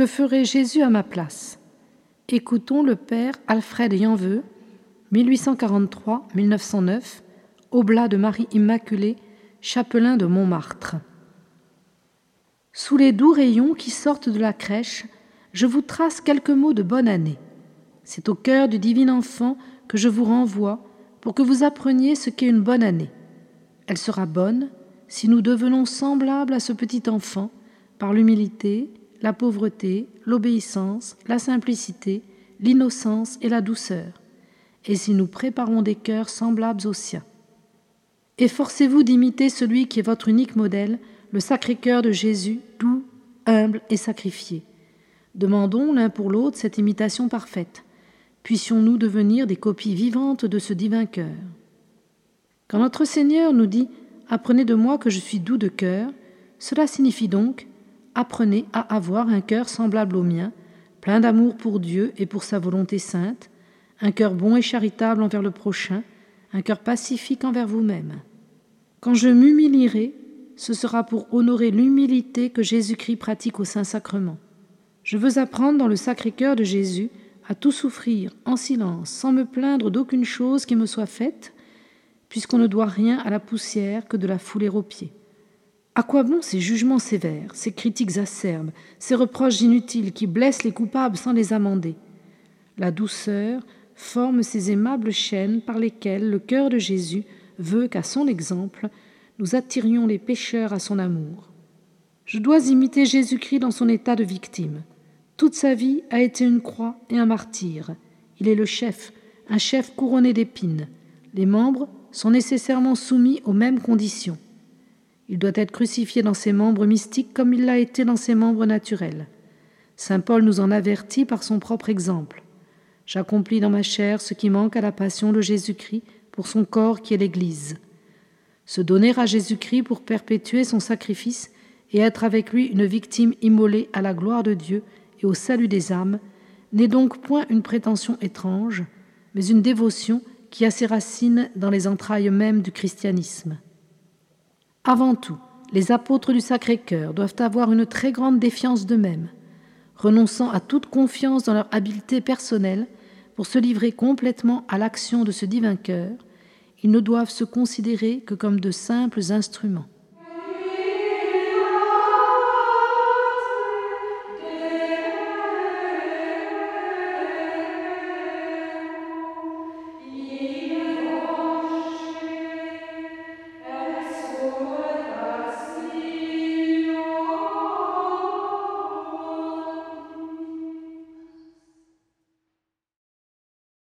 Que ferait Jésus à ma place? Écoutons le père Alfred Yanveux, 1843-1909, oblat de Marie Immaculée, chapelain de Montmartre. Sous les doux rayons qui sortent de la crèche, je vous trace quelques mots de bonne année. C'est au cœur du divin enfant que je vous renvoie pour que vous appreniez ce qu'est une bonne année. Elle sera bonne si nous devenons semblables à ce petit enfant par l'humilité, la pauvreté, l'obéissance, la simplicité, l'innocence et la douceur, et si nous préparons des cœurs semblables aux siens. Efforcez-vous d'imiter celui qui est votre unique modèle, le Sacré-Cœur de Jésus, doux, humble et sacrifié. Demandons l'un pour l'autre cette imitation parfaite. Puissions-nous devenir des copies vivantes de ce divin cœur. Quand notre Seigneur nous dit Apprenez de moi que je suis doux de cœur, cela signifie donc Apprenez à avoir un cœur semblable au mien, plein d'amour pour Dieu et pour sa volonté sainte, un cœur bon et charitable envers le prochain, un cœur pacifique envers vous-même. Quand je m'humilierai, ce sera pour honorer l'humilité que Jésus-Christ pratique au Saint-Sacrement. Je veux apprendre dans le Sacré-Cœur de Jésus à tout souffrir en silence, sans me plaindre d'aucune chose qui me soit faite, puisqu'on ne doit rien à la poussière que de la fouler aux pieds. À quoi bon ces jugements sévères, ces critiques acerbes, ces reproches inutiles qui blessent les coupables sans les amender? La douceur forme ces aimables chaînes par lesquelles le cœur de Jésus veut qu'à son exemple, nous attirions les pécheurs à son amour. Je dois imiter Jésus-Christ dans son état de victime. Toute sa vie a été une croix et un martyr. Il est le chef, un chef couronné d'épines. Les membres sont nécessairement soumis aux mêmes conditions. Il doit être crucifié dans ses membres mystiques comme il l'a été dans ses membres naturels. Saint Paul nous en avertit par son propre exemple. J'accomplis dans ma chair ce qui manque à la passion de Jésus-Christ pour son corps qui est l'Église. Se donner à Jésus-Christ pour perpétuer son sacrifice et être avec lui une victime immolée à la gloire de Dieu et au salut des âmes n'est donc point une prétention étrange, mais une dévotion qui a ses racines dans les entrailles mêmes du christianisme. Avant tout, les apôtres du Sacré-Cœur doivent avoir une très grande défiance d'eux-mêmes, renonçant à toute confiance dans leur habileté personnelle pour se livrer complètement à l'action de ce divin cœur, ils ne doivent se considérer que comme de simples instruments.